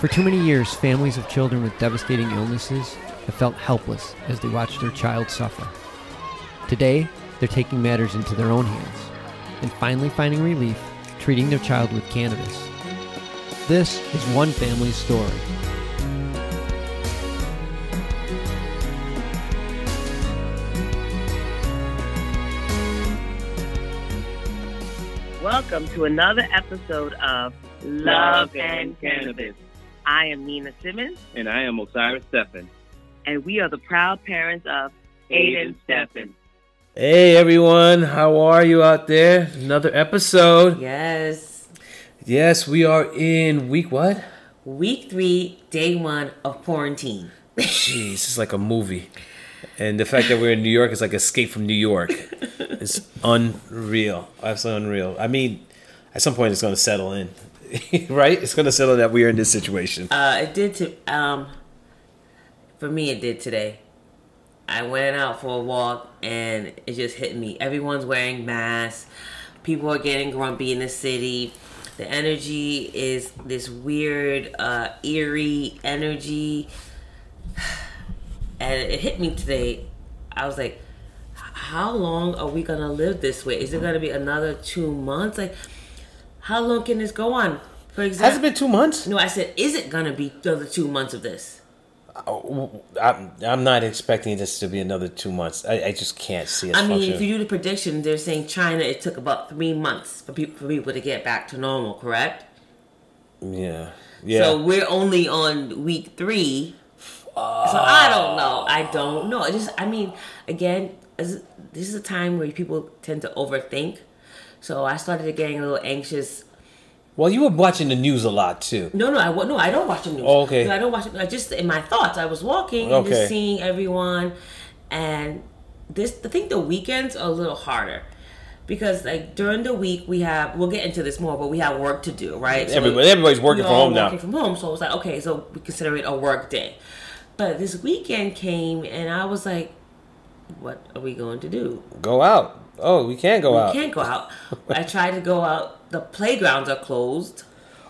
For too many years, families of children with devastating illnesses have felt helpless as they watch their child suffer. Today, they're taking matters into their own hands and finally finding relief treating their child with cannabis. This is one family's story. Welcome to another episode of Love and Cannabis. I am Nina Simmons, And I am Osiris Stephan. and we are the proud parents of Aiden Stephan. Hey everyone, how are you out there? Another episode. Yes. Yes, we are in week what? Week three, day one of quarantine. Jeez, it's like a movie. And the fact that we're in New York is like Escape from New York. It's unreal. Absolutely unreal. I mean, at some point it's going to settle in. right? It's to settle that we are in this situation. Uh, it did to um, for me it did today. I went out for a walk and it just hit me. Everyone's wearing masks. People are getting grumpy in the city. The energy is this weird, uh, eerie energy, and it hit me today. I was like, "How long are we gonna live this way? Is it gonna be another two months? Like, how long can this go on?" For example, Has it been two months? no, I said, is it gonna be another two months of this? Uh, I'm, I'm not expecting this to be another two months. I, I just can't see it. I mean, functioning. if you do the prediction, they're saying China, it took about three months for people, for people to get back to normal, correct? yeah. Yeah. So we're only on week three. So I don't know. I don't know. It just, I mean, again, this is a time where people tend to overthink. So I started getting a little anxious. well, you were watching the news a lot too. No, no, I no, I don't watch the news. Oh, okay. No, I don't watch it. I just in my thoughts, I was walking and Okay. just seeing everyone, and this. I think the weekends are a little harder because like during the week we have. We'll get into this more, but we have work to do, right? So Everybody, everybody's working from home now. Working from home, so I was like, okay, so we consider it a work day. But this weekend came, and I was like, what are we going to do? Go out. Oh, we can't go We out. We can't go out. I tried to go out. The playgrounds are closed.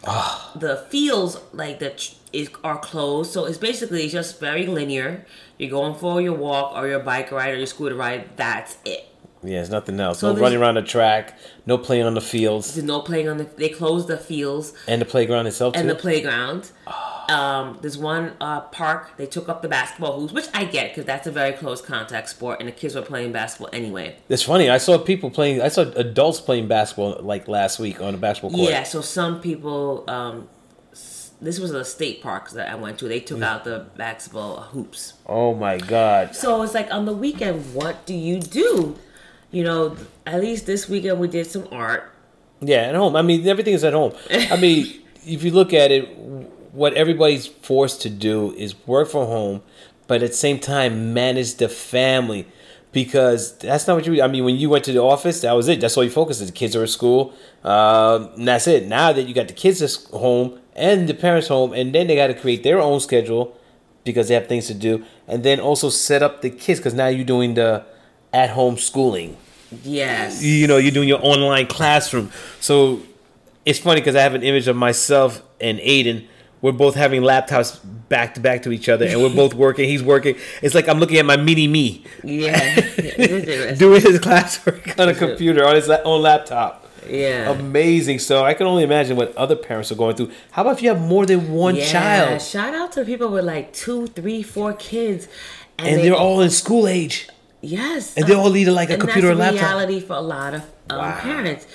Ah. the fields like the is are closed, so it's basically just very linear. You're going for your walk or your bike ride or your scooter ride. That's it. Yeah, there's nothing else. So no running around the track. No playing on the fields There's no playing on the. They closed the fields and the playground itself too. and the playground. Ah. Um, there's one uh, park. They took up the basketball hoops, which I get because that's a very close contact sport, and the kids were playing basketball anyway. it's funny. I saw people playing. I saw adults playing basketball like last week on a basketball court. Yeah, so some people. Um, this was a state park that I went to. They took out the basketball hoops. Oh my god. So it's like on the weekend, what do you do? You know, at least this weekend we did some art. Yeah, at home. I mean, everything is at home. I mean, if you look at it, what everybody's forced to do is work from home, but at the same time manage the family. Because that's not what you. I mean, when you went to the office, that was it. That's all you focused. The kids are at school, um, and that's it. Now that you got the kids at home and the parents home, and then they got to create their own schedule because they have things to do, and then also set up the kids because now you're doing the at home schooling Yes. you know you're doing your online classroom so it's funny because i have an image of myself and aiden we're both having laptops back to back to each other and we're both working he's working it's like i'm looking at my mini me Yeah. It is interesting. doing his classwork on a computer on his own laptop yeah. amazing so i can only imagine what other parents are going through how about if you have more than one yeah. child Shout out to people with like two, three, four kids. and they- they're all in school age Yes. and they all need like a and computer or that's laptop reality for a lot of um, Wow. parents.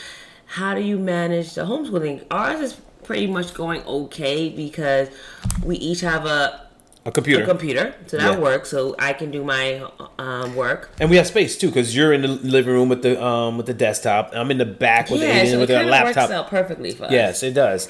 How do you manage the homeschooling? Ours is pretty much going okay because we each have a, a computer a computer, so that Yeah. works. So I can do my um, work. And we have space too, because you're in the living room with the um with the desktop. I'm in the back with yeah, Aiden so with it the of works out perfectly for us. Yes, it does.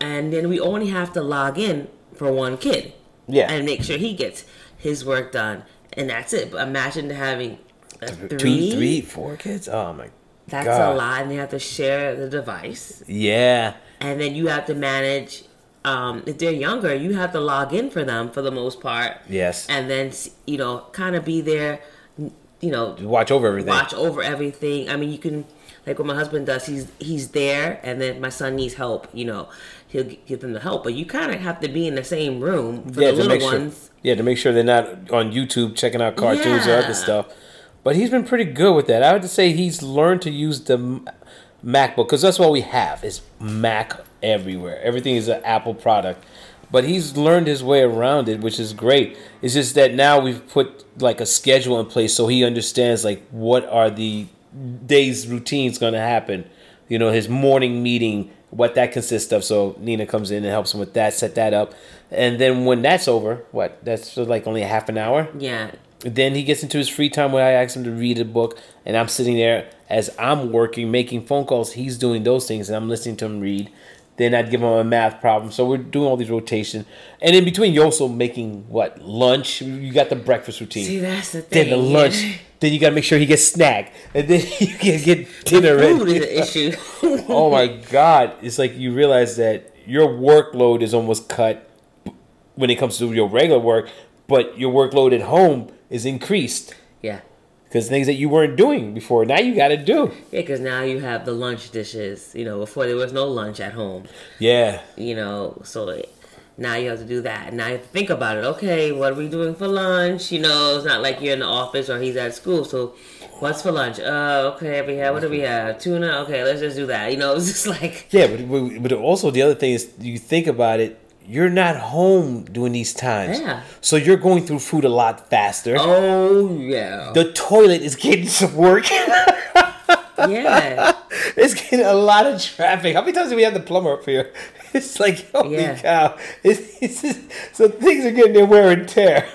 and then we only have to log in for one kid. Yeah. and make sure he gets his work done, and that's it. But imagine having a Two, three. three, four kids. Oh my That's God. a lot, and you have to share the device. Yeah. and then you have to manage um, if they're younger you have to log in for them for the most part Yes. and then you know kind of be there you know Watch over everything. watch over everything i mean you can like what my husband does. He's he's there, and then my son needs help. You know, he'll give them the help, but you kind of have to be in the same room for yeah, the to little make sure. ones. Yeah, to make sure they're not on YouTube checking out cartoons or other stuff. But he's been pretty good with that. I would say he's learned to use the MacBook because that's what we have is Mac everywhere. Everything is an Apple product. But he's learned his way around it, which is great. It's just that now we've put like a schedule in place so he understands like what are the day's routines going to happen. You know, his morning meeting, what that consists of. So Nina comes in and helps him with that, set that up. And then when that's over, what? That's like only a half an hour. Yeah, Then he gets into his free time where I ask him to read a book, and I'm sitting there as I'm working, making phone calls. He's doing those things, and I'm listening to him read. Then I'd give him a math problem. So we're doing all these rotations, and in between, you're also making what lunch. You got the breakfast routine. see that's the thing. then the lunch. Then you gotta make sure he gets snack, and then you can get dinner Food ready. is an issue. oh my god! It's like you realize that your workload is almost cut when it comes to your regular work, but your workload at home is increased yeah. because things that you weren't doing before now you got to do. Yeah, because now you have the lunch dishes. You know, before there was no lunch at home. Yeah, You know, so now you have to do that. Now you have to think about it. Okay, what are we doing for lunch? You know, it's not like you're in the office or he's at school. So, what's for lunch? Uh, okay, we have what do we have? Tuna. Okay, let's just do that. You know, it's just like yeah, but but but also the other thing is you think about it. You're not home during these times, Yeah. so you're going through food a lot faster. oh yeah, The toilet is getting some work. yeah, It's getting a lot of traffic. How many times do we have the plumber up here? It's like holy Yeah. cow! It's, it's just, so things are getting their wear and tear.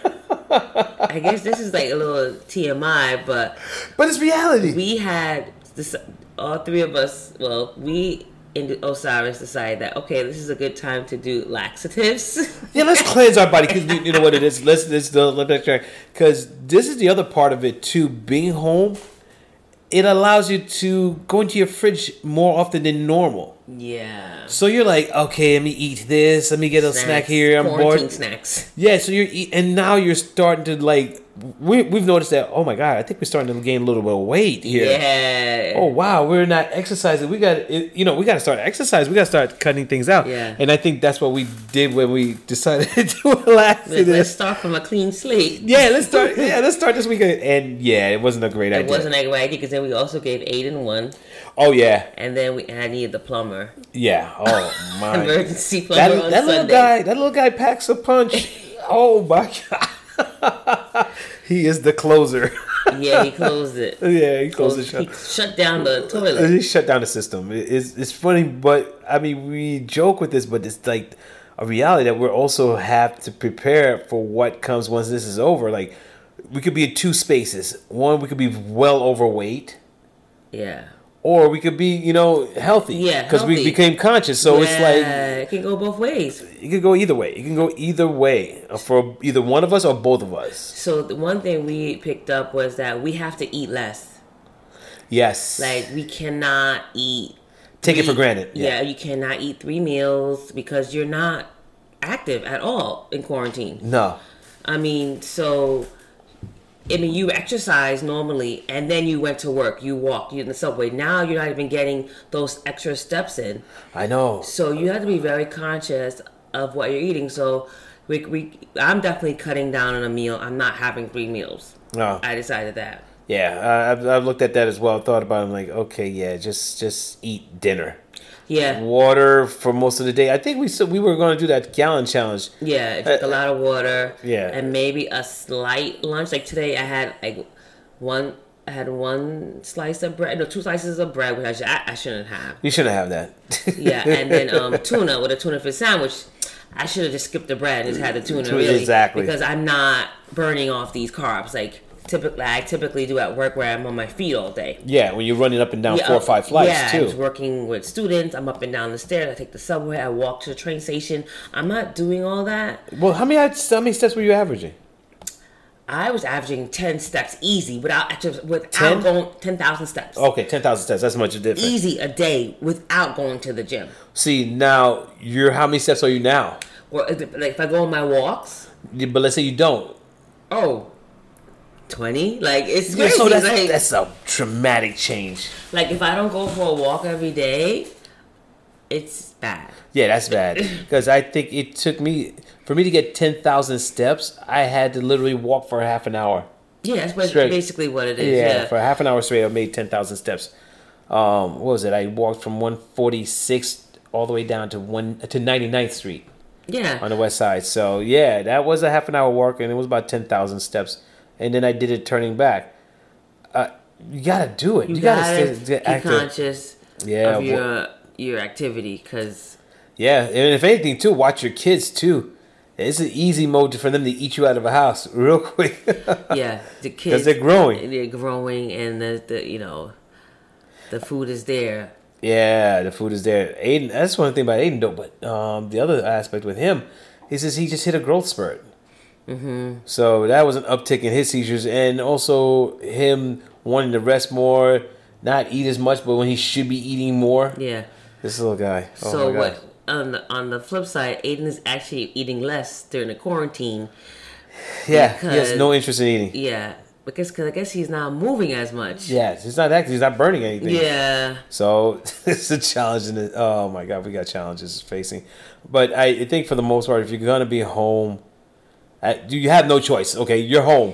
I guess this is like a little TMI, but but it's reality. we had this. All three of us. Well, we in Osiris decided that okay, this is a good time to do laxatives. yeah, let's cleanse our body because you, you know what it is. Let's let's the because this is the other part of it too. Being home, it allows you to go into your fridge more often than normal. Yeah. So you're like, okay, let me eat this. Let me get a snack here. I'm bored. snacks. Yeah, so you're eat, and now you're starting to like. We we've noticed that. Oh my god, I think we're starting to gain a little bit of weight here. Yeah. Oh wow, we're not exercising. We got it- you know we got to start exercise. We got to start cutting things out. Yeah. And I think that's what we did when we decided to do a last. Let's, let's start from a clean slate. Yeah, let's start. Yeah, let's start this weekend. And yeah, it wasn't a great It idea. It wasn't a good idea because then we also gave Aiden one, Oh yeah, and then we I needed the plumber, yeah. Oh my. emergency plumber that that little guy, that little guy packs a punch. oh my god. he is the closer. Yeah, he closed it. yeah, he closed the He shut. shut down the toilet. He shut down the system. It's it's funny, but I mean, we joke with this, but it's like a reality that we're also have to prepare for what comes once this is over. Like, we could be in two spaces. One, we could be well overweight, Yeah. Or we could be, you know, healthy. Yeah, because we became conscious. So it's like Yeah, it can go both ways. it could go either way. It can go either way uh, for either one of us or both of us. So the one thing we picked up was that we have to eat less. Yes, Like we cannot eat. take it for three- granted. Yeah. you cannot eat three meals because you're not active at all in quarantine. No. I mean, so I mean, you exercise normally, and then you went to work. You walked. You in the subway. Now you're not even getting those extra steps in. I know. So you have to be very conscious of what you're eating. So we, we I'm definitely cutting down on a meal. I'm not having three meals. No. I decided that. Yeah, I've, I've looked at that as well. Thought about it. I'm like, okay, yeah, just just eat dinner, Yeah, water for most of the day. I think we said we were going to do that gallon challenge. yeah. Drink a lot of water. yeah. and maybe a slight lunch. Like today, I had like one. I had one slice of bread. No, two slices of bread, which I, should, I, I shouldn't have. You shouldn't have that. Yeah, and then um, tuna with a tuna fish sandwich. I should have just skipped the bread and just had the tuna. Tuna, Really, exactly. Because I'm not burning off these carbs like typically I typically do at work where I'm on my feet all day. yeah, when you're running up and down Yeah, four or five flights yeah, I was too. working with students. I'm up and down the stairs. I take the subway. I walk to the train station. I'm not doing all that. Well, how many how many steps were you averaging? I was averaging ten steps easy without actually without 10? going ten thousand steps. Okay, ten thousand steps. That's much different. Easy a day without going to the gym. See now, you're how many steps are you now? Like if I go on my walks, Yeah, But let's say you don't. oh, 20. Like it's Yeah, so that's like, that's a dramatic change. like if I don't go for a walk every day, it's bad. Yeah, that's bad. Because I think it took me for me to get ten thousand steps. I had to literally walk for half an hour. Yeah, that's basically what it is Yeah. Yeah. for half an hour straight, I made ten thousand steps. Um, what was it? I walked from one forty six all the way down to one to 99th Street yeah. on the west side. So yeah, that was a half an hour walk, and it was about ten thousand steps. And then I did it turning back. Uh, you gotta do it. You, You, gotta, gotta, stay, be conscious Yeah, of your your activity because Yeah, and if anything, too, watch your kids too. It's an easy mode for them to eat you out of a house real quick. yeah, the kids because they're growing. They're growing, and the, the you know the food is there. yeah, the food is there. Aiden, that's one thing about Aiden, though. But um, the other aspect with him, he says he just hit a growth spurt. Mm-hmm. So that was an uptick in his seizures, and also him wanting to rest more, not eat as much, but when he should be eating more. Yeah. This little guy. Oh so what? On the on the flip side, Aiden is actually eating less during the quarantine. Yeah, he has no interest in eating. Yeah, because cause I guess he's not moving as much. Yeah, he's not active. He's not burning anything. Yeah. So it's a challenge, and oh my god, we got challenges facing. But I think for the most part, if you're gonna be home, you have no choice. Okay, you're home.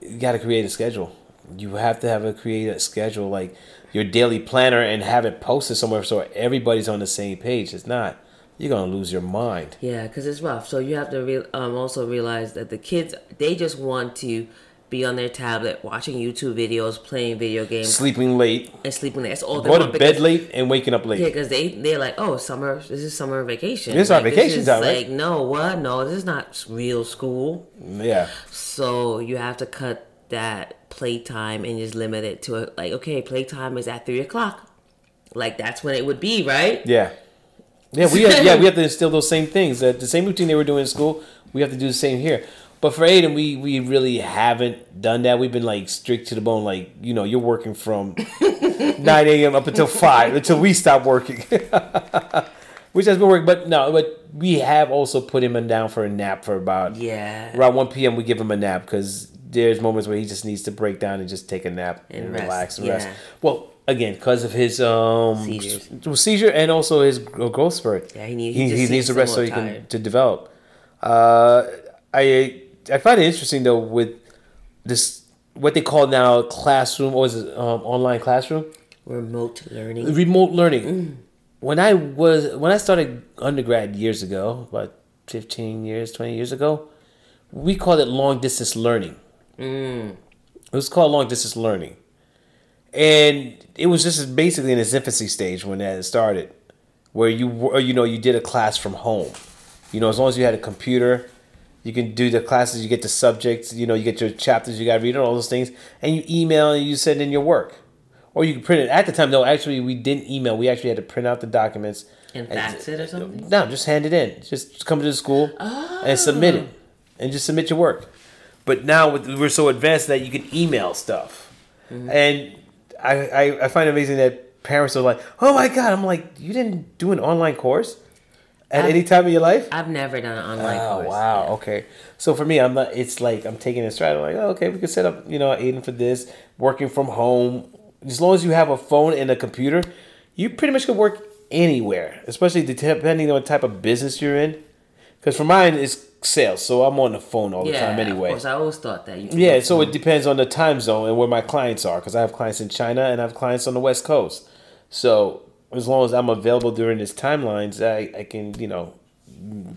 You got to create a schedule. You have to have a create a schedule like your daily planner and have it posted somewhere so everybody's on the same page. It's not. You're gonna lose your mind. Yeah, because it's rough. So you have to re- um, also realize that the kids they just want to be on their tablet watching YouTube videos, playing video games, Sleeping late, and sleeping. That's all go to bed because- late, and waking up late. Yeah, because they they're like, oh, summer. This is summer vacation. This is our vacation time, right? Like, no, what? No, this is not real school. Yeah. So you have to cut that playtime and just limit it to a, like, okay, playtime is at three o'clock. Like that's when it would be, right? Yeah. Yeah, we have, yeah we have to instill those same things. That the same routine they were doing in school, we have to do the same here. But for Aiden, we we really haven't done that. We've been like strict to the bone. Like you know, you're working from nine a.m. up until five until we stop working, which has been working. But no, but we have also put him down for a nap for about Yeah. around one p.m. We give him a nap because there's moments where he just needs to break down and just take a nap and, And rest, relax and yeah. rest. Well, again, because of his um seizure and also his growth spurt. Yeah, he need- he, he he needs to rest so he can to develop. Uh, I I find it interesting though with this what they call now classroom or is it um, online classroom Remote learning. remote learning. When I was when I started undergrad years ago, about fifteen years, twenty years ago, we called it long distance learning. It was called long distance learning, and it was just basically in its infancy stage when that started, where you were, you know you did a class from home. You know, as long as you had a computer, you can do the classes. You get the subjects. You know, you get your chapters. You got to read all those things, and you email and you send in your work, or you can print it. At the time, no, actually, we didn't email. We actually had to print out the documents And fax it or something? No, just hand it in. Just come to the school and submit it, and just submit your work. But now we're so advanced that you can email stuff, mm-hmm. and I, I I find it amazing that parents are like, "Oh my god!" I'm like, "You didn't do an online course at I've- any time in your life?" I've never done an online Oh course. wow, okay. So for me, I'm not. It's like I'm taking a stride. I'm like, oh, okay, we can set up, you know, Aiden for this, working from home. As long as you have a phone and a computer, you pretty much can work anywhere, especially depending on what type of business you're in. Because for mine, it's sales, so I'm on the phone all the Yeah, time anyway. Of course, I always thought that. Yeah, so it depends on the time zone and where my clients are because I have clients in China and I have clients on the West Coast. So as long as I'm available during these timelines, I, I can, you know,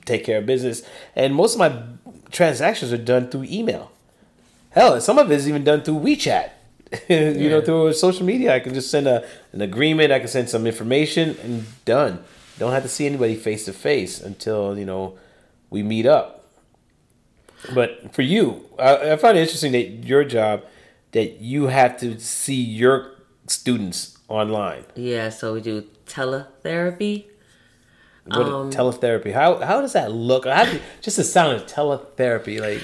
take care of business. And most of my transactions are done through email. Hell, some of it is even done through WeChat. you know, through social media. I can just send a, an agreement, I can send some information and done. Don't have to see anybody face to face until, you know, we meet up. But for you, I, I find it interesting that your job that you have to see your students online. Yeah, so we do teletherapy. What Um, teletherapy? How how does that look? How do, just the sound of teletherapy, like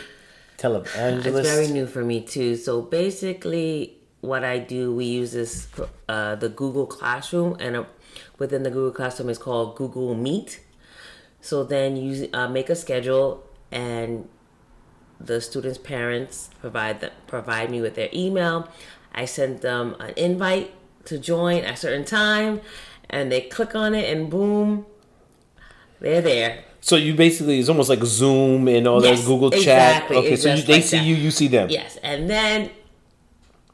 televangelist. It's very new for me too. So basically, what I do, we use this uh, the Google Classroom, and uh, within the Google Classroom is called Google Meet. So then you uh, make a schedule, and the students' parents provide them, provide me with their email. I send them an invite to join at a certain time, and they click on it, and boom, they're there. So you basically it's almost like Zoom and all Yes, that Google Chat. Okay, so you, they like see that. you, you see them. Yes, and then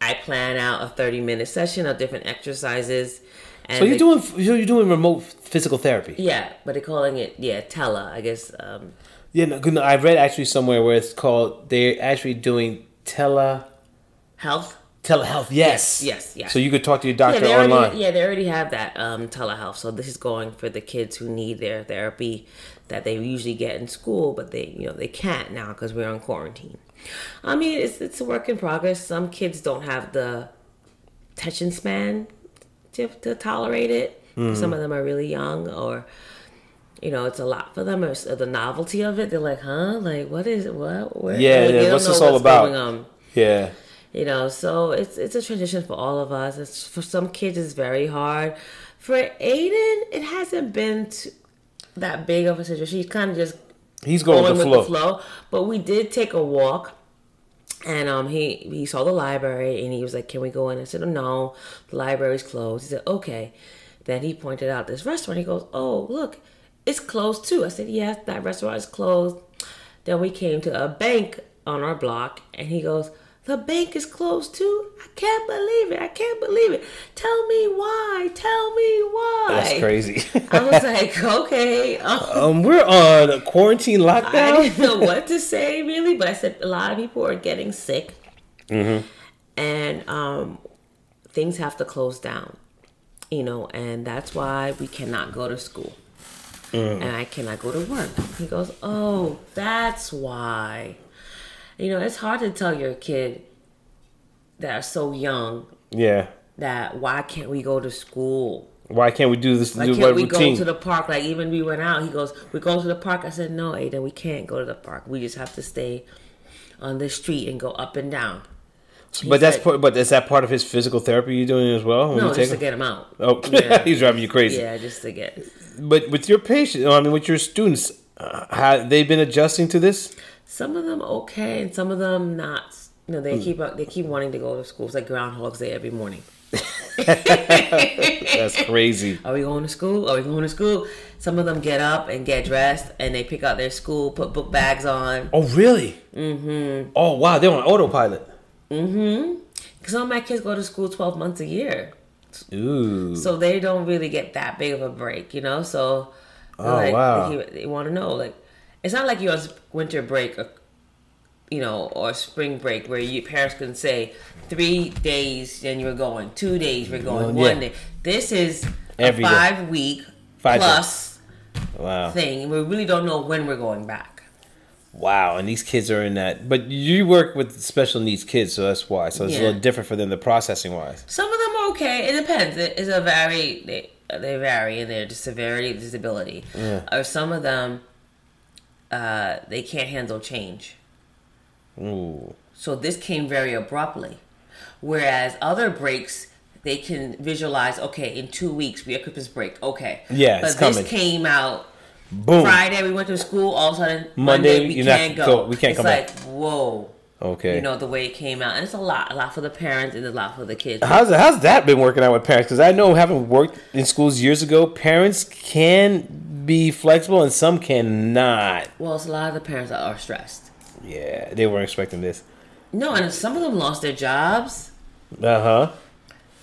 I plan out a thirty-minute session of different exercises. And So you're they- doing you're doing remote physical therapy. yeah, but they're calling it yeah tele. I guess um, Yeah, no, no, I read actually somewhere where it's called they're actually doing tele health. Telehealth. Yes, Yes, yes. So you could talk to your Yeah, doctor they online. yeah, they already have that um, telehealth. So this is going for the kids who need their therapy that they usually get in school, but they you know they can't now because we're on quarantine. I mean, it's it's a work in progress. Some kids don't have the attention span to, to tolerate it. Mm-hmm. Some of them are really young, or you know, it's a lot for them. Or the novelty of it, they're like, "Huh? Like, what is it? What? Where? Yeah, like, yeah, what's this all about? Yeah, you know so it's it's a transition for all of us. It's for some kids it's very hard. For aiden it hasn't been t that big of a situation. He's kind of just he's going, going with the with flow. the flow. but we did take a walk and um he he saw the library and he was like can we go in? I said oh, no the library's closed. He said okay. Then he pointed out this restaurant. He goes oh look it's closed too. I said yes that restaurant is closed. Then we came to a bank on our block and he goes the bank is closed too? I can't believe it. I can't believe it. Tell me why. Tell me why. That's crazy. i was like okay. Um, um, we're on a quarantine lockdown. I didn't know what to say really, but I said a lot of people are getting sick, and um, things have to close down, you know, and that's why we cannot go to school, and I cannot go to work. He goes, "Oh, that's why." You know, it's hard to tell your kid that are so young Yeah. that why can't we go to school? Why can't we do this? Why do can't we routine? go to the park? Like even we went out, he goes, "We go to the park." I said, "No, Aiden, we can't go to the park. We just have to stay on the street and go up and down." but that's part, but is that part of his physical therapy you're doing as well? when No, just to get him out. Oh, Yeah. he's driving you crazy. Yeah, just to get. But with your patients, I mean, with your students, uh, have they been adjusting to this? Some of them okay, and some of them not. You know, they keep up, they keep wanting to go to school. It's like Groundhog's Day every morning. That's crazy. Are we going to school? Are we going to school? Some of them get up and get dressed, and they pick out their school, put book bags on. Oh, really? Mm-hmm. Oh, wow. They're on autopilot. Mm-hmm. Because some of my kids go to school twelve months a year. Ooh. so they don't really get that big of a break, you know. So, Oh, like, wow. they, they want to know, like, it's not like you're on winter break, or, you know, or spring break where your parents can say three days, then you're going, two days, we're going, Well, yeah. one day. This is Every a day. five week Five plus Wow. thing. We really don't know when we're going back. Wow. And these kids are in that. But you work with special needs kids, so that's why. So it's a little different for them, the processing wise. Some of them are okay. It depends. It is a very They, they vary in their severity of disability. Or some of them, uh, they can't handle change. Ooh. So this came very abruptly. Whereas other breaks, they can visualize. Okay, in two weeks we have Christmas break. Okay. Yeah, But this coming. came out Boom. Friday. We went to school. All of a sudden Monday, Monday, we can't go. go- we can't it's come like back. whoa. Okay. You know the way it came out, and it's a lot, a lot for the parents and a lot for the kids. How's how's that been working out with parents? Because I know, having worked in schools years ago, parents can be flexible and some cannot. Well, it's a lot of the parents that are stressed. Yeah, they weren't expecting this. No, and some of them lost their jobs. Uh huh.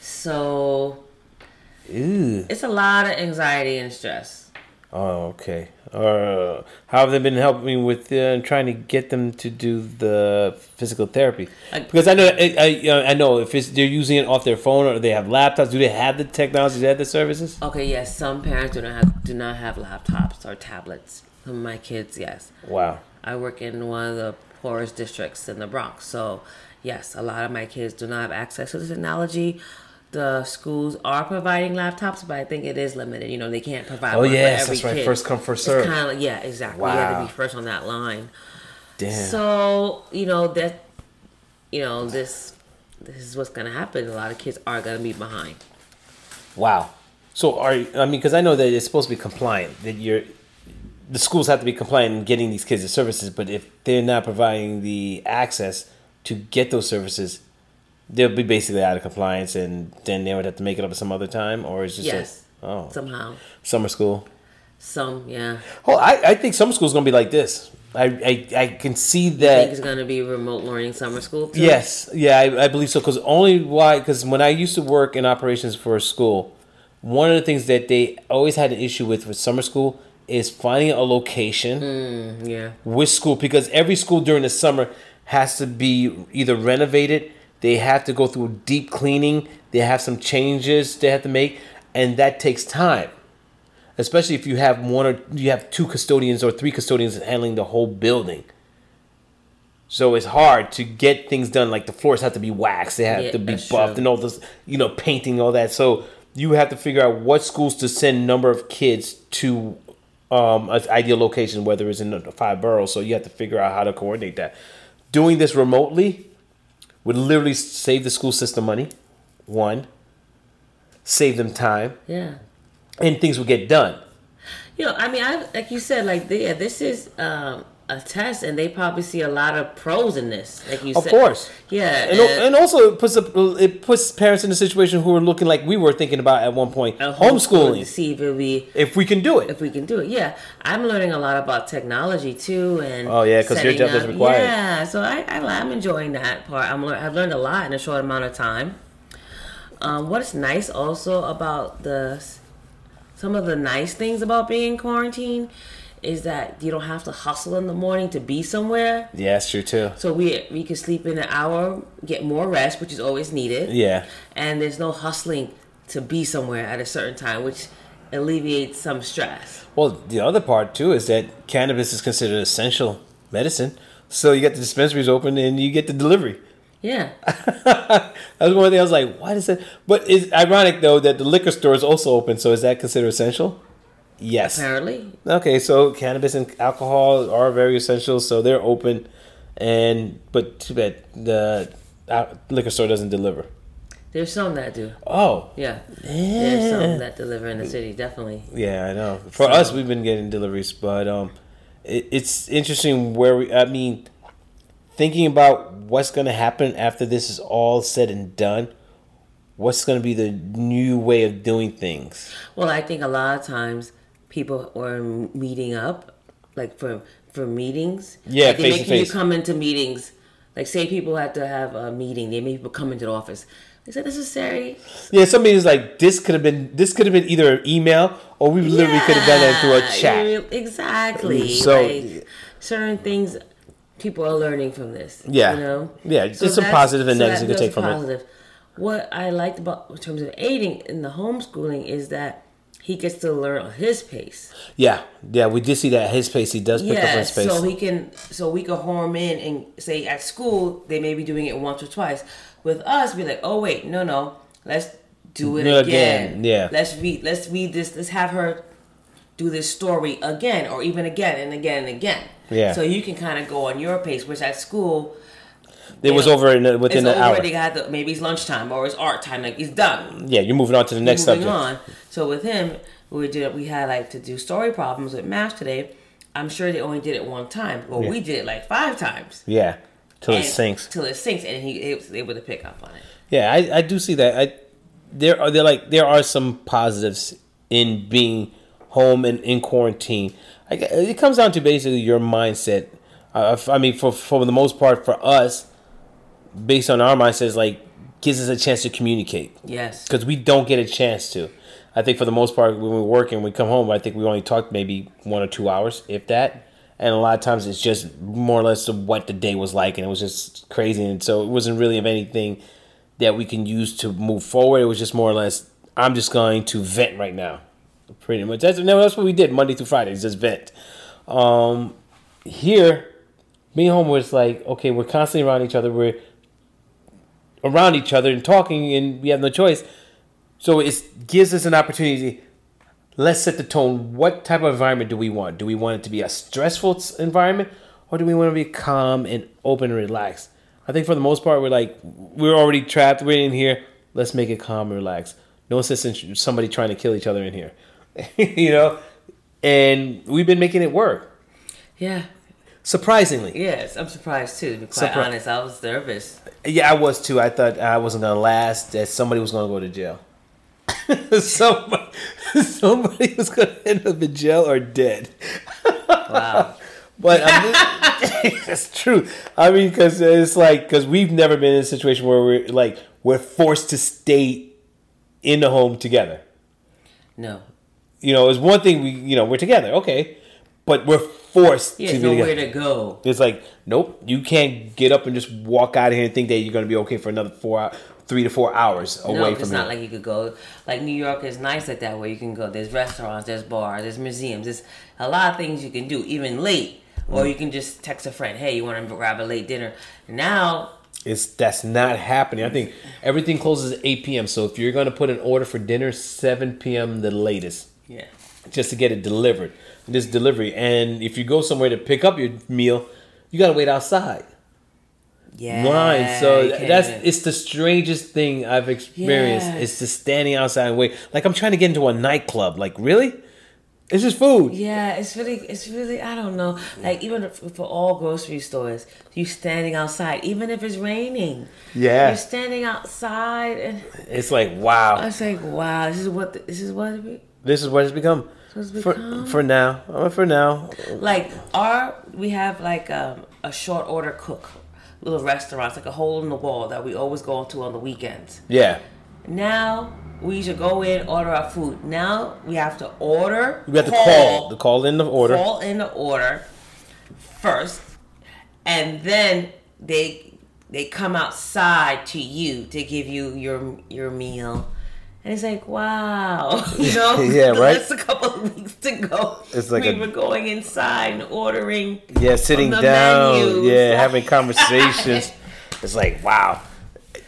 So Ooh. it's a lot of anxiety and stress. Oh, okay. Uh, how have they been helping me with uh, trying to get them to do the physical therapy? I- Because I know, I, I, uh, I know if it's they're using it off their phone or they have laptops. Do they have the technology? Do they have the services? Okay, yes, some parents do not have do not have laptops or tablets. Some of my kids, yes. Wow. I work in one of the poorest districts in the Bronx, so yes, a lot of my kids do not have access to the technology. The schools are providing laptops, but I think it is limited. You know, they can't provide. Oh, yes, that's right. kid. First come, first serve. kind of like, yeah, exactly. Wow. You have to be first on that line. Damn. So you know that, you know this, this is what's gonna happen. A lot of kids are gonna be behind. Wow. So are I mean because I know that it's supposed to be compliant that you're the schools have to be compliant in getting these kids the services, but if they're not providing the access to get those services, they'll be basically out of compliance, and then they would have to make it up at some other time, or it's just a- oh Somehow. summer school. Some, yeah. Oh, I, I think summer school's gonna be like this. I I, I can see I think that. it's going to be remote learning summer school too. Yes, yeah, I, I believe so. Because only why? Because when I used to work in operations for a school, one of the things that they always had an issue with with summer school is finding a location Mm, yeah. with school because every school during the summer has to be either renovated, they have to go through deep cleaning, they have some changes they have to make, and that takes time. Especially if you have one or you have two custodians or three custodians handling the whole building. So it's hard to get things done. Like the floors have to be waxed, they have Yeah, to be buffed, true. and all this, you know, painting, all that. So you have to figure out what schools to send number of kids to um, an ideal location, whether it's in the five boroughs. So you have to figure out how to coordinate that. Doing this remotely would literally save the school system money. One, save them time, Yeah. and things would get done. You know, I mean, I like you said, like yeah, this is um, a test, and they probably see a lot of pros in this. Like you said. Of said, course. yeah, And, and also it puts a, it puts parents in a situation who are looking like we were thinking about at one point, uh, homeschooling. see if be If we can do it, if we can do it. Yeah, I'm learning a lot about technology too, and Oh, yeah, 'cause your job doesn't up- require it. Yeah, so I, I I'm enjoying that part. I'm I've learned a lot in a short amount of time. Um, what is nice also about the some of the nice things about being in quarantine is that you don't have to hustle in the morning to be somewhere. yeah, that's true too. So we we can sleep in an hour, get more rest, which is always needed. Yeah, And there's no hustling to be somewhere at a certain time, which alleviates some stress. Well, the other part too is that cannabis is considered essential medicine. So you get the dispensaries open and you get the delivery. Yeah. that was one thing I was like, why does that? But it's ironic though that the liquor store is also open. So is that considered essential? Yes. Apparently. Okay, so cannabis and alcohol are very essential, so they're open. And but too bad the uh, liquor store doesn't deliver. There's some that do. Oh, Yeah. There's some that deliver in the city, definitely. Yeah, I know. For us, we've been getting deliveries, but um, it, it's interesting where we. I mean, thinking about what's going to happen after this is all said and done. What's going to be the new way of doing things? Well, I think a lot of times people were meeting up, like for for meetings. Yeah, like they face to making you come into meetings. Like say people had to have a meeting, they make people come into the office. Is that necessary? Yeah, somebody is like, this could have been. This could have been either an email or we literally could have done that through a chat. Exactly. So- like, certain things people are learning from this. Yeah. You know? Yeah, there's some positive and so negatives you can take from it. What I liked about in terms of Aiden in the homeschooling is that he gets to learn on his pace. Yeah, yeah, we did see that at his pace. He does pick up his pace. so he can so we can home in and say at school they may be doing it once or twice. With us, be like, oh wait, no, no, let's do it Do it again. again, yeah. Let's read. Let's read this. Let's have her do this story again, or even again and again and again. Yeah. So you can kind of go on your pace, which at school it was know, over in the, within it's an over. hour. They got the, maybe it's lunchtime or it's art time. Like it's done. Yeah, you're moving on to the next Moving subject. on. So with him, we did we had like to do story problems with math today. I'm sure they only did it one time. but Yeah. we did it like five times. Yeah, till it sinks. Till it sinks, and he, he was able to pick up on it. Yeah, I, I do see that. I there are there like there are some positives in being home and in quarantine. I, it comes down to basically your mindset. Uh, I mean, for for the most part, for us, based on our mindsets, like gives us a chance to communicate Yes. because we don't get a chance to. I think for the most part, when we work and we come home. I think we only talk maybe one or two hours, if that. And a lot of times, it's just more or less of what the day was like, and it was just crazy. And so it wasn't really of anything that we can use to move forward. It was just more or less, I'm just going to vent right now, pretty much. That's that's what we did Monday through Friday, just vent. Um, here, being home was like, okay, we're constantly around each other. We're around each other and talking, and we have no choice. So it gives us an opportunity. Let's set the tone. What type of environment do we want? Do we want it to be a stressful environment, or do we want to be calm and open and relaxed? I think for the most part, we're like we're already trapped. We're in here. Let's make it calm and relaxed. No sense in somebody trying to kill each other in here. you know, and we've been making it work. Yeah. Surprisingly, Yes, I'm surprised too. To be quite Surpri- honest, I was nervous. yeah, I was too. I thought I wasn't gonna last. That somebody was gonna go to jail. somebody, somebody was gonna end up in jail or dead. Wow. But I mean, it's true. I mean, because it's like because we've never been in a situation where we're like we're forced to stay in the home together. no. You know, it's one thing we you know we're together, okay, but we're forced Yeah, to be nowhere to go. It's like nope, you can't get up and just walk out of here and think that you're gonna be okay for another four, three to four hours away no, from it's here. not like you could go. Like New York is nice like that, where you can go. There's restaurants, there's bars, there's museums. There's a lot of things you can do, even late. Mm. Or you can just text a friend, "Hey, you want to grab a late dinner?" Now, It's that's not happening. I think everything closes at eight p.m. So if you're gonna put an order for dinner, seven p.m. the latest. Yeah, just to get it delivered. This delivery, and if you go somewhere to pick up your meal, you gotta wait outside yeah. line. So that's it's the strangest thing I've experienced. Yes. It's just standing outside and wait. Like I'm trying to get into a nightclub. Like really, it's just food. Yeah, it's really, it's really, I don't know. Like even for all grocery stores, you standing outside, even if it's raining. Yeah. you're standing outside, and It's like wow, I was like, wow, this is what, the, this is what, this is what it's become. For for now, uh, for now, like our, we have like um, a short order cook, little restaurants, like a hole in the wall that we always go to on the weekends. yeah. Now we should go in, order our food. Now we have to order. We have to call, the call in the order. call in the order first, and then they they come outside to you to give you your your meal. And it's like, wow, you know, Yeah, right? It's a couple of weeks to go. It's like we a- were going inside and ordering. Yeah, sitting down. menus. Yeah, having conversations. it's like wow.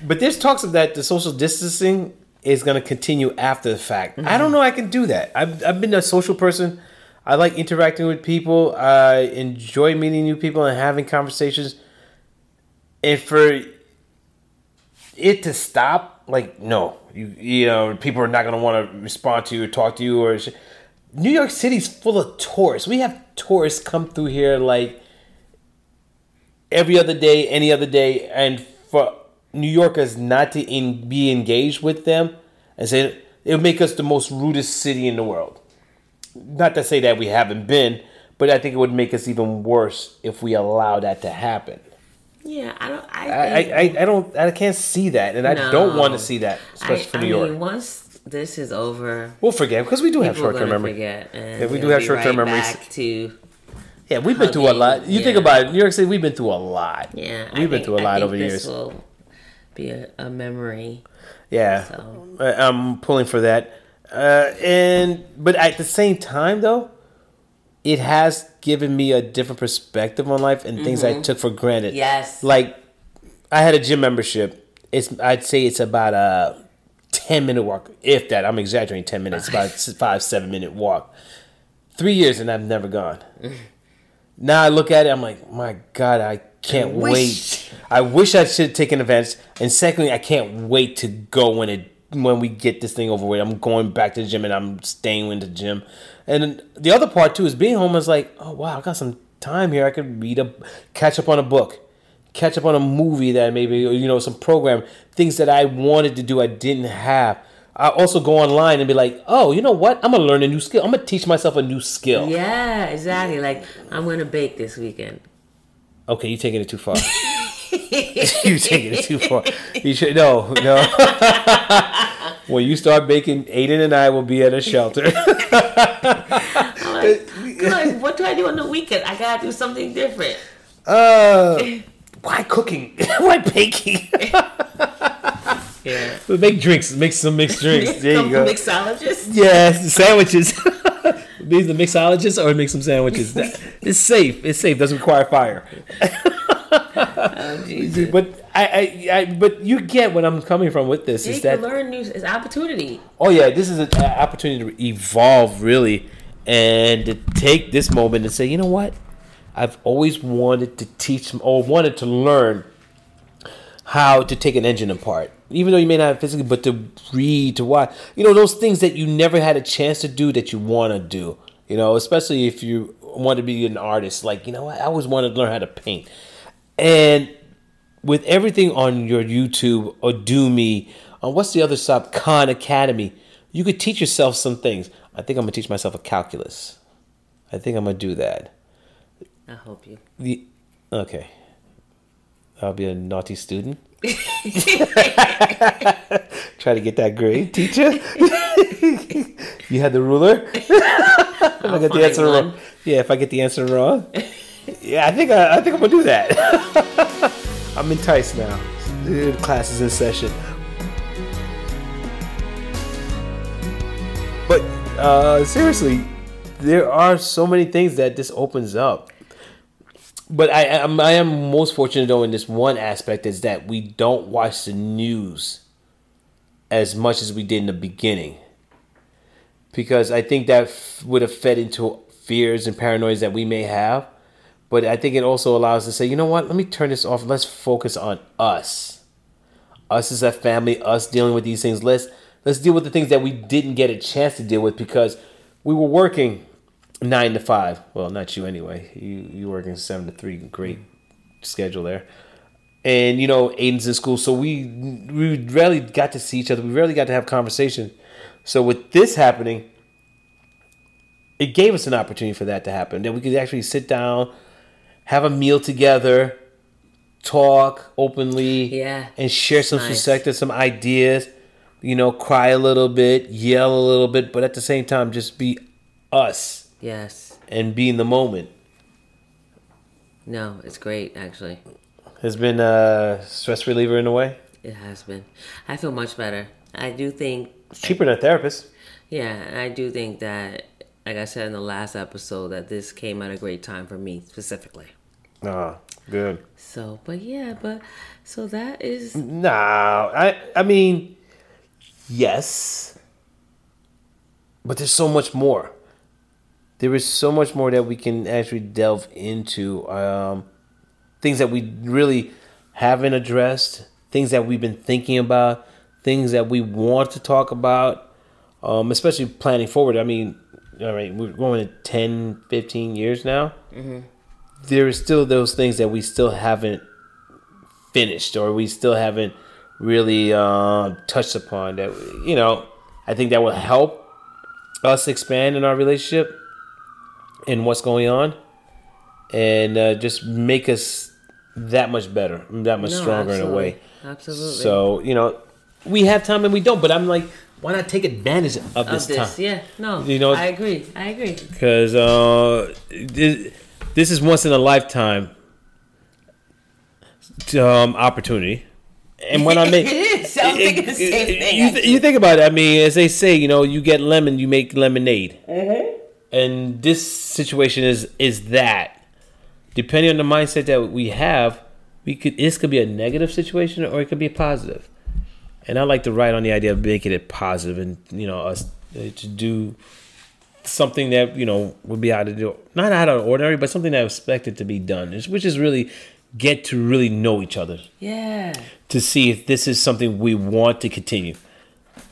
But there's talks of that the social distancing is going to continue after the fact. I mm-hmm. don't know. I can do that. I've I've been a social person. I like interacting with people. I enjoy meeting new people and having conversations. And for it to stop, like no, you you know, people are not going to want to respond to you or talk to you or. sh- New York City's full of tourists. We have tourists come through here like every other day, any other day, and for New Yorkers not to in, be engaged with them and say it would make us the most rudest city in the world. Not to say that we haven't been, but I think it would make us even worse if we allow that to happen. Yeah, I don't. I, I, I, I don't I can't see that, and I don't want to see that, especially I, for New York. mean, once this is over, we'll forget because we do have short term memory. forget, Yeah, we do have short-term right memories. To Yeah, we've been through a lot. You think about it, New York City, we've been through a lot. yeah. we've I been think- through a lot over the years. Will be a, a memory. Yeah, So. I- I'm pulling for that. Uh, and but at the same time, though, it has given me a different perspective on life and things I took for granted. Mm-hmm. Yes. like I had a gym membership. It's I'd say it's about a ten minute walk, if that. I'm exaggerating. Ten minutes, about five seven minute walk. Three years and I've never gone. now I look at it, I'm like, my God, I can't wish. wait. I wish I should have taken advantage. And secondly, I can't wait to go when it when we get this thing over with. I'm going back to the gym and I'm staying in the gym. And the other part too is being home is like, oh wow, I got some time here. I could read a catch up on a book, catch up on a movie that maybe you know some program, things that I wanted to do I didn't have. I also go online and be like, oh, you know what? I'm gonna learn a new skill. I'm gonna teach myself a new skill. Yeah, exactly. Like I'm gonna bake this weekend. Okay, you're taking it too far. you're taking it too far. You should no, no. when you start baking, Aiden and I will be at a shelter. I'm like. What do I do on the weekend? I gotta do something different. uh, why cooking? why baking? Yeah. make drinks. Make some mixed drinks. There you go. Mixologist. Yes, sandwiches. These the mixologists or make some sandwiches. It's safe. It's safe. Doesn't require fire. Oh, Jesus. But I, I, I, but you get what I'm coming from with this. Is that learn new. is opportunity. oh yeah, this is an opportunity to evolve really, and to take this moment and say, you know what, I've always wanted to teach or wanted to learn how to take an engine apart, even though you may not have physically, but to read, to watch, you know, those things that you never had a chance to do that you want to do. You know, especially if you want to be an artist. Like, you know, what? I always wanted to learn how to paint. And with everything on your YouTube or Udemy, on what's the other side? Khan Academy, you could teach yourself some things. I think I'm gonna teach myself a calculus. I think I'm gonna do that. I hope you. The okay. I'll be a naughty student. Try to get that grade, teacher. you had the ruler. if I get the answer one. wrong, yeah. If I get the answer wrong, yeah, I think I, I think I'm gonna do that. I'm enticed now. The class is in session. But uh, seriously, there are so many things that this opens up. But I am I am most fortunate though in this one aspect is that we don't watch the news as much as we did in the beginning. Because I think that f- would have fed into fears and paranoias that we may have. But I think it also allows us to say, you know what, let me turn this off. Let's focus on us. Us as a family, us dealing with these things. Let's let's deal with the things that we didn't get a chance to deal with because we were working nine to five. Well, not you anyway. You you working seven to three. Great schedule there. And you know, Aiden's in school, so we we rarely got to see each other. We rarely got to have conversation. So with this happening, it gave us an opportunity for that to happen. That we could actually sit down, have a meal together, talk openly, Yeah, and share some nice. perspectives, some ideas. You know, cry a little bit, yell a little bit, but at the same time, just be us Yes. and be in the moment. No, it's great actually. Has been a stress reliever in a way. It has been. I feel much better. I do think It's cheaper than a therapist. Yeah, I do think that, like I said in the last episode, that this came at a great time for me specifically. Ah, good. So, but yeah, but so that is Nah, I I mean, yes, but there's so much more. There is so much more that we can actually delve into. Um, things that we really haven't addressed, things that we've been thinking about, things that we want to talk about, um, especially planning forward. I mean, all right, we're going to 10, 15 years now. There is still those things that we still haven't finished or we still haven't really uh, touched upon that you know i think that will help us expand in our relationship and what's going on and uh, just make us that much better that much No, stronger in a way Absolutely. so you know we have time and we don't but i'm like why not take advantage of of this, this, time yeah, no, You know- I agree, I agree. because uh, this, this is once in a lifetime um, opportunity. And when I make, It is. I was thinking the same thing, You, th- you think about it. I mean, as they say, you know, you get lemon, you make lemonade. Mm-hmm. And this situation is is that. Depending on the mindset that we have, we could this could be a negative situation or it could be a positive. And I like to write on the idea of making it positive and you know us uh, to do something that you know would be out of the not out of ordinary, but something that was expected to be done, which is really get to really know each other Yeah, to see if this is something we want to continue.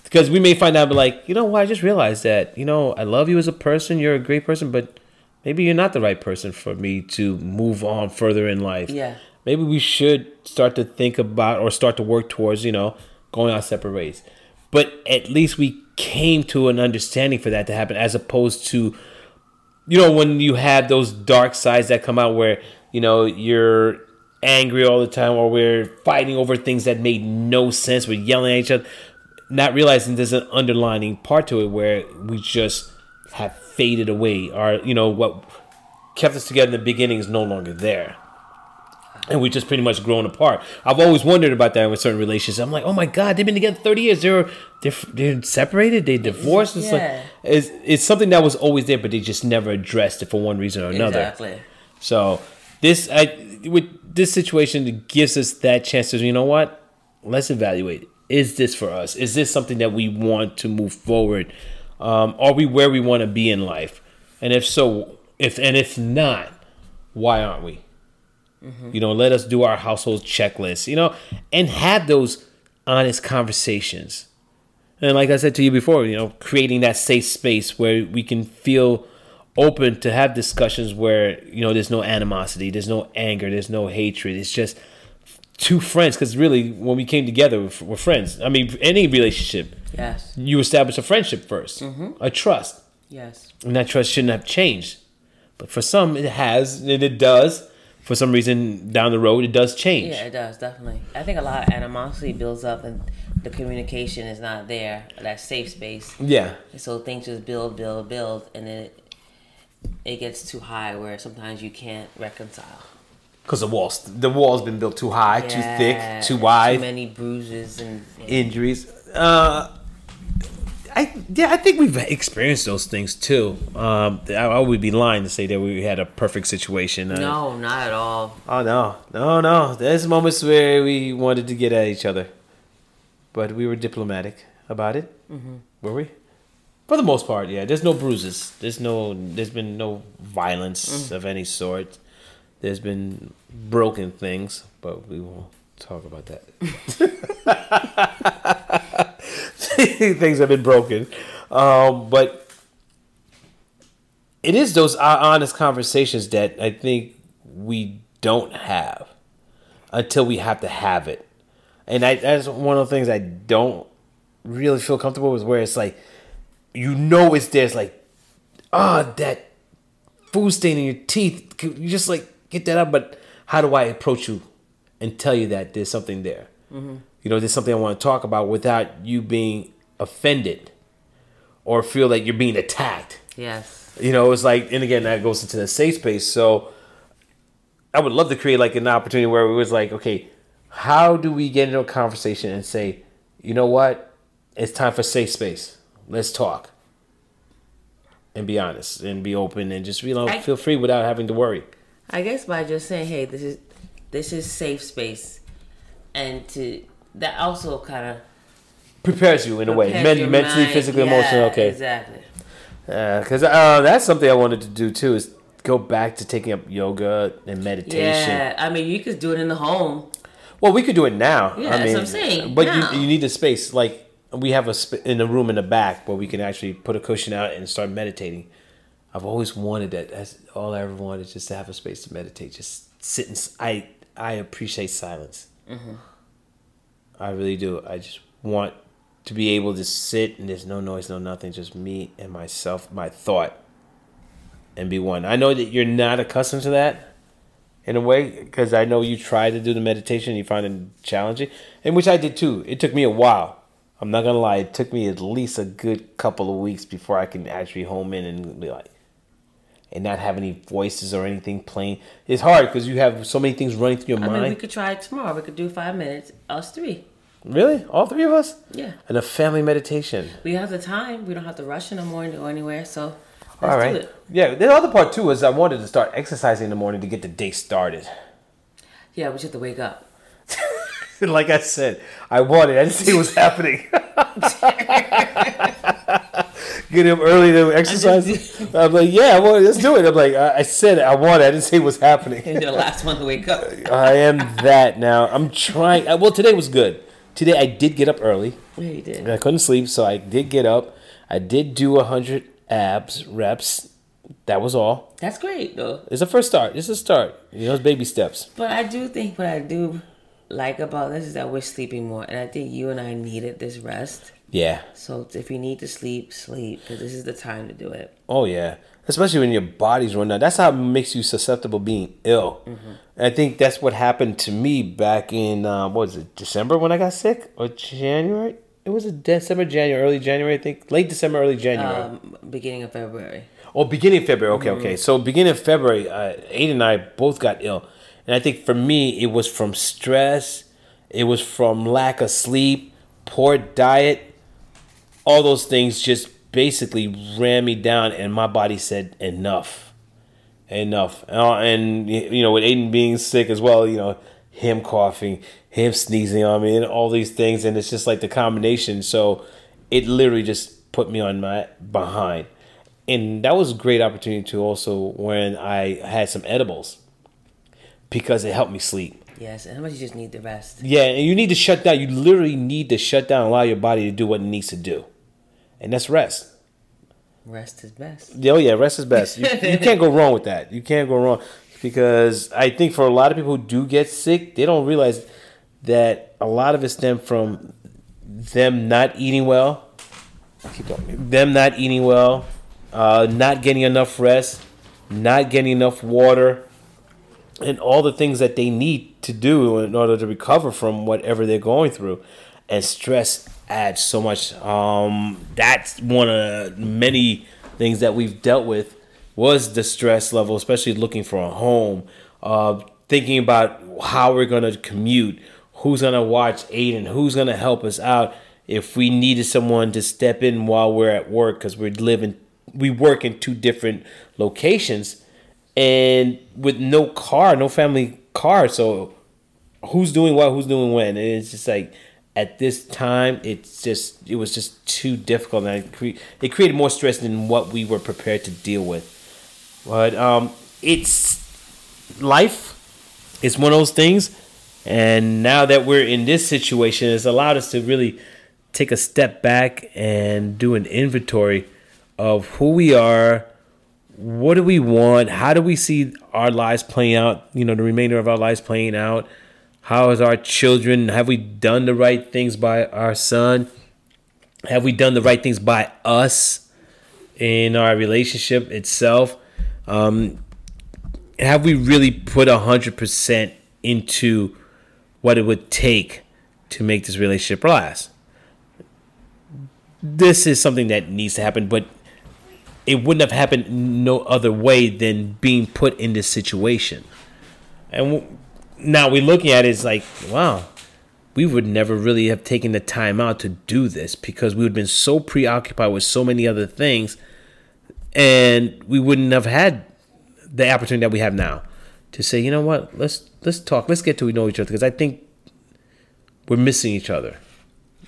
Because we may find out, but like, you know what, I just realized that, you know, I love you as a person, you're a great person, but maybe you're not the right person for me to move on further in life. Yeah. Maybe we should start to think about or start to work towards, you know, going our separate ways. But at least we came to an understanding for that to happen as opposed to you know when you have those dark sides that come out where you know you're angry all the time or we're fighting over things that made no sense we're yelling at each other not realizing there's an underlining part to it where we just have faded away or you know what kept us together in the beginning is no longer there and we just pretty much grown apart. I've always wondered about that with certain relationships. I'm like, oh my god, they've been together 30 years. They're they're, they're separated. They divorced. It's Yeah. like it's it's something that was always there, but they just never addressed it for one reason or another. exactly. So this I with this situation gives us that chance to you know what? Let's evaluate. Is this for us? Is this something that we want to move forward? Um, are we where we want to be in life? And if so, if and if not, why aren't we? You know, let us do our household checklist. You know, and have those honest conversations. And like I said to you before, you know, creating that safe space where we can feel open to have discussions where you know there's no animosity, there's no anger, there's no hatred. It's just two friends. Because really, when we came together, we're, we're friends. I mean, any relationship, Yes. you establish a friendship 1st mm-hmm. a trust, Yes. and that trust shouldn't have changed. But for some, it has, and it does. For some reason, down the road, it does change. Yeah, it does definitely. I think a lot of animosity builds up, and the communication is not there. That safe space. Yeah. So things just build, build, build, and then it, it gets too high where sometimes you can't reconcile. Because the walls, the wall's been built too high, too thick, too wide. Too many bruises and injuries. Uh, I yeah, I think we've experienced those things too. Um, I, I would be lying to say that we had a perfect situation. Uh, no, not at all. Oh no, no, no. There's moments where we wanted to get at each other, but we were diplomatic about it. Mm-hmm. Were we? For the most part, yeah. There's no bruises. There's no. There's been no violence of any sort. There's been broken things, but we won't talk about that. things have been broken, um, but it is those honest conversations that I think we don't have until we have to have it, and I, that's one of the things I don't really feel comfortable with. Where it's like, you know, it's there. It's like, ah, that food stain in your teeth. You just like get that up, but how do I approach you and tell you that there's something there? You know, there's something I want to talk about without you being offended or feel like you're being attacked. Yes. You know, it's like, and again, that goes into the safe space. So I would love to create like an opportunity where it was like, okay, how do we get into a conversation and say, you know what, it's time for safe space. Let's talk and be honest and be open and just you know I- feel free without having to worry. I guess by just saying, "Hey, this is this is safe space," and to that also kind of Prepares you in a way, Men- mentally, physically, emotionally. Okay, exactly. because uh, that's something I wanted to do too is go back to taking up yoga and meditation. Yeah, I mean, you could do it in the home. Well, we could do it now. Yeah, I that's what I'm saying, But now. you, you need a space. Like we have a sp- in a room in the back where we can actually put a cushion out and start meditating. I've always wanted that. That's all I ever wanted, just to have a space to meditate. Just sit and s- I I appreciate silence. Mm-hmm. I really do. I just want to be able to sit and there's no noise, no nothing, just me and myself, my thought, and be one. I know that you're not accustomed to that in a way because I know you try to do the meditation, and you find it challenging, and which I did too. It took me a while. I'm not gonna lie, it took me at least a good couple of weeks before I can actually home in and be like, and not have any voices or anything playing. It's hard because you have so many things running through your I mind. mean, we could try it tomorrow. We could do five minutes, us three. Really, all three of us, Yeah, and a family meditation. we have the time. We don't have to rush in the morning go anywhere. So let's all right. do it. Yeah. The other part too is I wanted to start exercising in the morning to get the day started. Yeah, we just have to wake up. like I said, I wanted. I didn't see what's happening. Get him early to exercise. I'm like, yeah, well, let's do it. I'm like, I, I said it. I wanted. I didn't say what's happening. You're the last one to wake up. I am that now. I'm trying. Well, today was good. Today I did get up early. Yeah, you did. I couldn't sleep, so I did get up. I did do a hundred abs reps. That was all. That's great though. It's a first start. It's a start. You know, it's baby steps. But I do think what I do like about this is that we're sleeping more, and I think you and I needed this rest. Yeah. So if you need to sleep, sleep because this is the time to do it. Oh yeah, especially when your body's run out. That's how it makes you susceptible being ill. And I think that's what happened to me back in uh, what was it December when I got sick or January? It was a December, January, early January. I think late December, early January. Um, beginning of February. Oh, beginning of February. Okay, okay. So beginning of February, uh, Aiden and I both got ill, and I think for me it was from stress, it was from lack of sleep, poor diet, all those things just basically ran me down, and my body said enough, enough. Uh, and you know, with Aiden being sick as well, you know, him coughing, him sneezing on me, and all these things, and it's just like the combination. So it literally just put me on my behind and that was a great opportunity to also when I had some edibles because it helped me sleep. Yes, and how much you just need the rest. Yeah, and you need to shut down. You literally need to shut down, allow your body to do what it needs to do, and that's rest. Rest is best. Oh yeah, rest is best. You, you can't go wrong with that. You can't go wrong because I think for a lot of people who do get sick, they don't realize that a lot of it stems from them not eating well. Keep going. Them not eating well, uh, not getting enough rest, not getting enough water, and all the things that they need to do in order to recover from whatever they're going through. And stress adds so much. Um, that's one of many things that we've dealt with was the stress level, especially looking for a home, uh, thinking about how we're to commute, who's to watch Aiden, who's to help us out if we needed someone to step in while we're at work because we're living, we work in two different locations and with no car, no family car. So who's doing what, who's doing when? And it's just like at this time, it's just it was just too difficult, and it, cre- it created more stress than what we were prepared to deal with. But um, it's life. It's one of those things, and now that we're in this situation, it's allowed us to really take a step back and do an inventory of who we are what do we want? How do we see our lives playing out? You know, the remainder of our lives playing out. How is our children? Have we done the right things by our son? Have we done the right things by us in our relationship itself? Um, have we really put a hundred percent into what it would take to make this relationship last? This is something that needs to happen, but it wouldn't have happened no other way than being put in this situation. And now we're looking at it, it's like, wow, we would never really have taken the time out to do this because we would have been so preoccupied with so many other things and we wouldn't have had the opportunity that we have now to say, you know what, let's let's talk, let's get to know each other because I think we're missing each other.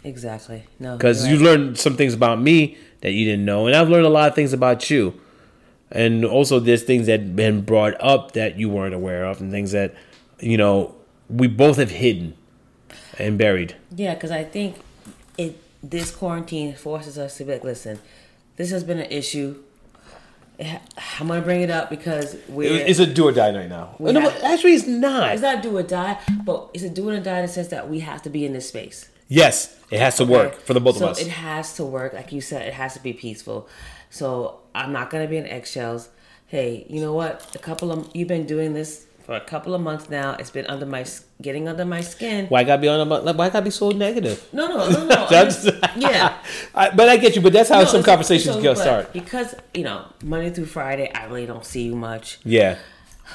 Exactly. No. Because you right. learned some things about me that you didn't know, and I've learned a lot of things about you. And also, there's things that been brought up that you weren't aware of, and things that you know we both have hidden and buried. Yeah, because I think it this quarantine forces us to be like, listen, this has been an issue. Eh, I'm gonna bring it up because we're It's a do or die right now. Oh, no, have- but actually, it's not. it's not do or die, but it's a do or die in the sense that we have to be in this space. Yes, it has to work Okay? for the both so of us. It has to work, like you said. It has to be peaceful. So I'm not gonna be in eggshells. Hey, you know what? A couple of you've been doing this for a couple of months now. It's been under my getting under my skin. why I gotta be on about? Why I gotta be so negative? No, no, no, no. Just- yeah. I, but I get you. But that's how No, some conversations go start. Because you know, Monday through Friday, I really don't see you much. Yeah.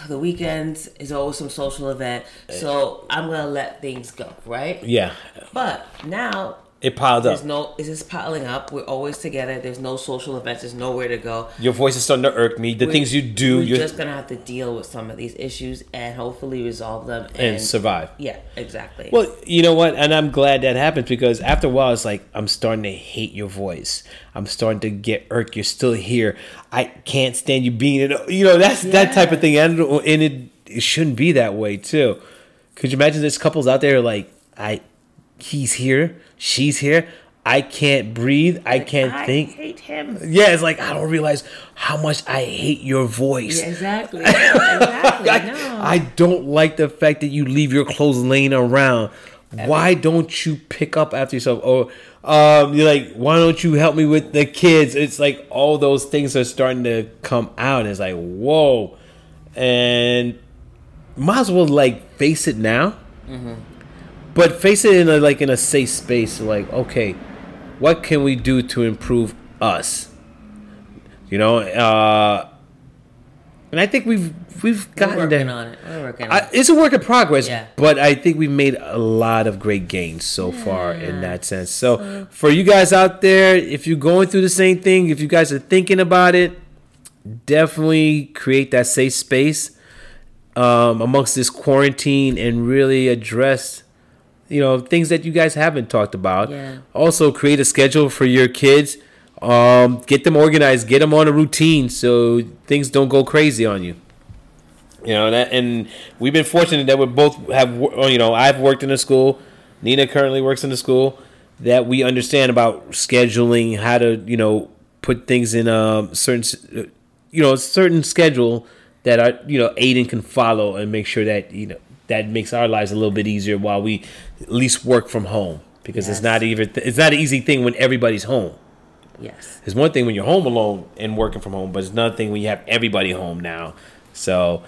The weekends is always some social event, so I'm gonna let things go, right? Yeah. But now It piled there's up. no, it's just piling up. We're always together. There's no social events. There's nowhere to go. Your voice is starting to irk me. The We- things you do, We're you're, just gonna have to deal with some of these issues and hopefully resolve them and survive. Yeah, exactly. Well, you know what? And I'm glad that happens because after a while, it's like I'm starting to hate your voice. I'm starting to get irked. You're still here. I can't stand you being it. You know, that's that type of thing. And, and it, it shouldn't be that way too. Could you imagine there's couples out there like I, he's here, she's here. I can't breathe. I can't I think. hate him. Yeah, it's like I don't realize how much I hate your voice. Yeah, exactly. exactly. I, no. I don't like the fact that you leave your clothes laying around. Why don't you pick up after yourself? Or um, you're like, why don't you help me with the kids? It's like all those things are starting to come out. It's like, whoa. And might as well like face it now. But face it in a like in a safe space. Like, okay, what can we do to improve us? You know, uh, and I think we've we've We're gotten working there. on it. We're working on I, it. it's a work in progress, Yeah. but I think we've made a lot of great gains so far in that sense. So, for you guys out there, if you're going through the same thing, if you guys are thinking about it, definitely create that safe space um, amongst this quarantine and really address, you know, things that you guys haven't talked about. Yeah. Also, create a schedule for your kids. Um, get them organized. Get them on a routine so things don't go crazy on you. You know that, and we've been fortunate that we both have. You know, I've worked in a school. Nina currently works in a school. That we understand about scheduling, how to you know put things in a certain, you know, a certain schedule that our, you know, Aiden can follow and make sure that you know that makes our lives a little bit easier while we at least work from home because Yes. it's not even it's not an easy thing when everybody's home. Yes. It's one thing when you're home alone and working from home, but it's another thing when you have everybody home now. So,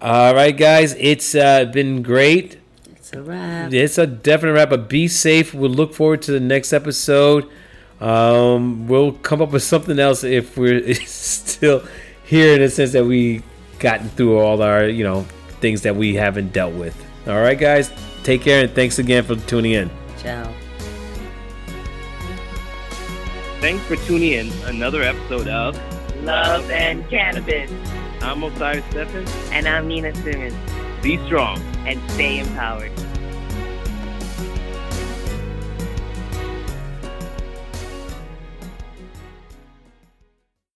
all right, guys, it's uh, been great. It's a wrap. It's a definite wrap. But be safe. We'll look forward to the next episode. Um, we'll come up with something else if we're still here in the sense that we gotten through all our you know things that we haven't dealt with. All right, guys, take care and thanks again for tuning in. Ciao. Thanks for tuning in another episode of Love and Cannabis. I'm Osiris Stephen. And I'm Nina Simmons. Be strong. And stay empowered.